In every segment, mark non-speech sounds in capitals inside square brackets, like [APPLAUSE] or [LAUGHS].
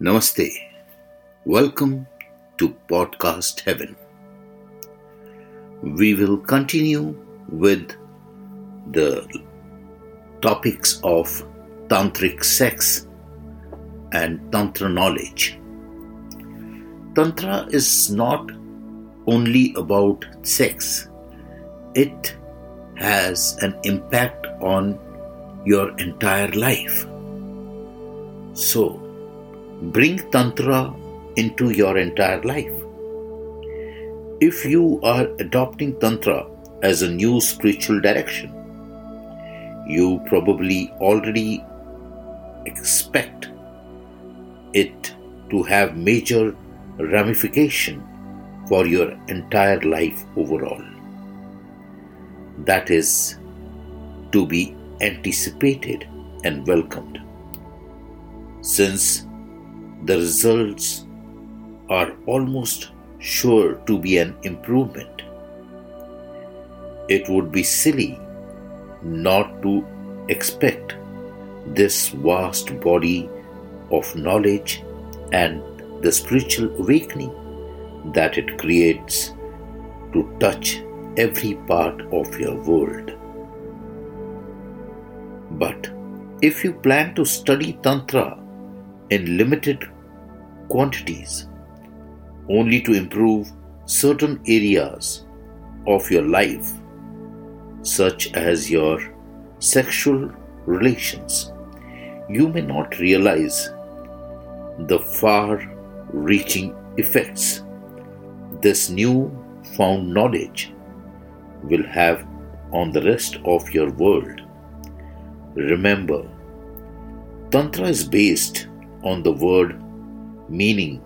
Namaste. Welcome to Podcast Heaven. We will continue with the topics of tantric sex and tantra knowledge. Tantra is not only about sex, it has an impact on your entire life. So, bring Tantra into your entire life. If you are adopting Tantra as a new spiritual direction, you probably already expect it to have major ramification for your entire life overall. That is to be anticipated and welcomed. Since the results are almost sure to be an improvement, it would be silly not to expect this vast body of knowledge and the spiritual awakening that it creates to touch every part of your world. But if you plan to study Tantra in limited quantities, only to improve certain areas of your life, such as your sexual relations, you may not realize the far reaching effects this new found knowledge will have on the rest of your world. Remember, Tantra is based on the word meaning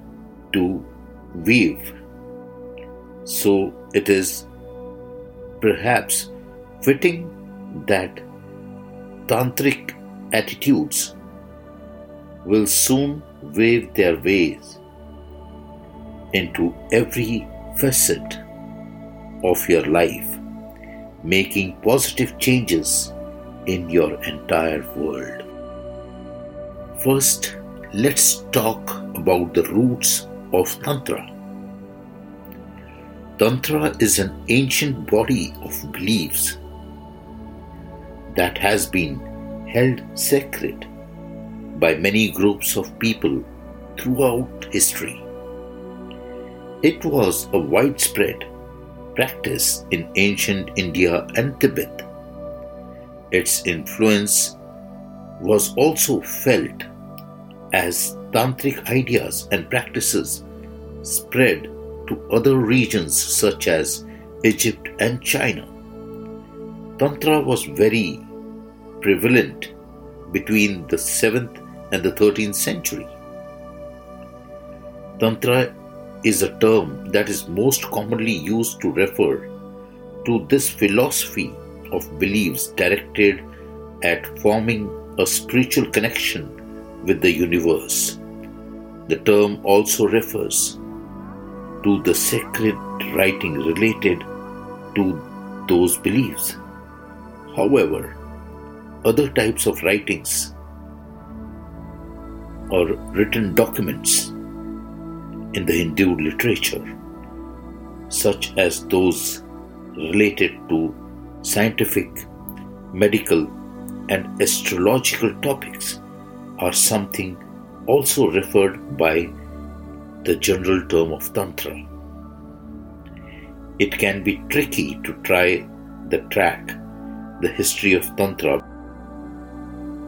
to weave. So it is perhaps fitting that tantric attitudes will soon wave their ways into every facet of your life, making positive changes in your entire world. First, let's talk about the roots of Tantra. Tantra is an ancient body of beliefs that has been held sacred by many groups of people throughout history. It was a widespread practice in ancient India and Tibet its influence was also felt as tantric ideas and practices spread to other regions such as Egypt and China. Tantra was very prevalent between the 7th and the 13th century. Tantra is a term that is most commonly used to refer to this philosophy of beliefs directed at forming a spiritual connection with the universe. The term also refers to the sacred writing related to those beliefs. However, other types of writings or written documents in the Hindu literature, such as those related to scientific, medical, and astrological topics are something also referred by the general term of Tantra. It can be tricky to try the track the history of Tantra.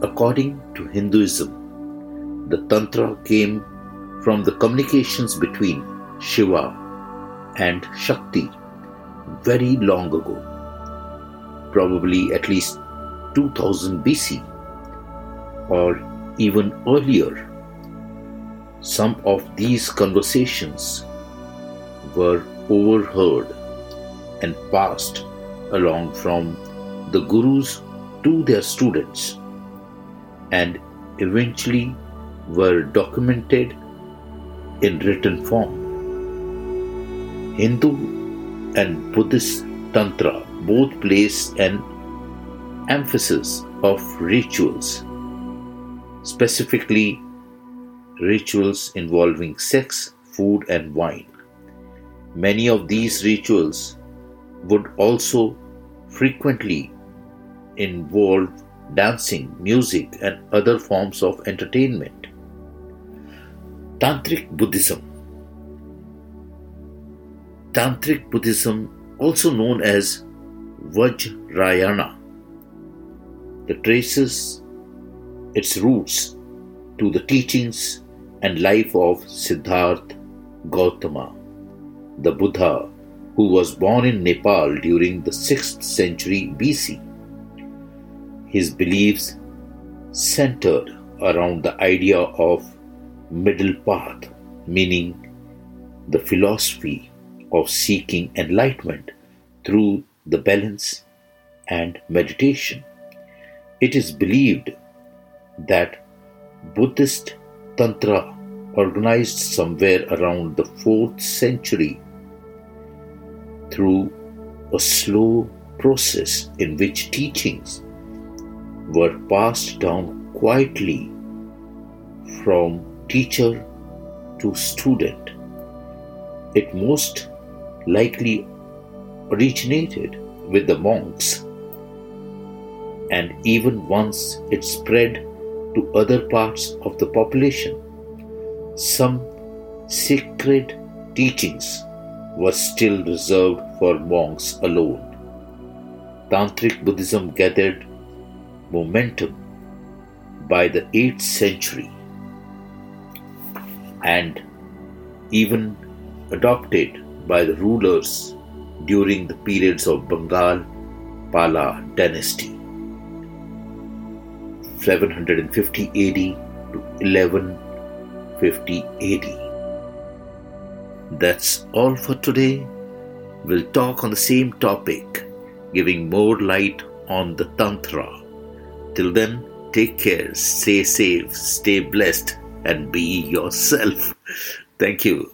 According to Hinduism, the Tantra came from the communications between Shiva and Shakti very long ago probably at least 2000 BC or even earlier. Some of these conversations were overheard and passed along from the gurus to their students and eventually were documented in written form. Hindu and Buddhist Tantra both place an emphasis of rituals, specifically rituals involving sex, food, and wine. Many of these rituals would also frequently involve dancing, music, and other forms of entertainment. Tantric Buddhism Tantric Buddhism, also known as Vajrayana, traces its roots to the teachings and life of Siddhartha Gautama, the Buddha who was born in Nepal during the 6th century BC. His beliefs centered around the idea of middle path, meaning the philosophy of seeking enlightenment through the balance and meditation. It is believed that Buddhist Tantra, organized somewhere around the 4th century through a slow process in which teachings were passed down quietly from teacher to student. It most likely originated with the monks, and even once it spread to other parts of the population. Some sacred teachings were still reserved for monks alone. Tantric Buddhism gathered momentum by the 8th century and even adopted by the rulers during the periods of Bengal Pala dynasty 750 AD to 1150 AD. That's all for today. We'll talk on the same topic, giving more light on the Tantra. Till then, take care, stay safe, stay blessed, and be yourself. [LAUGHS] Thank you.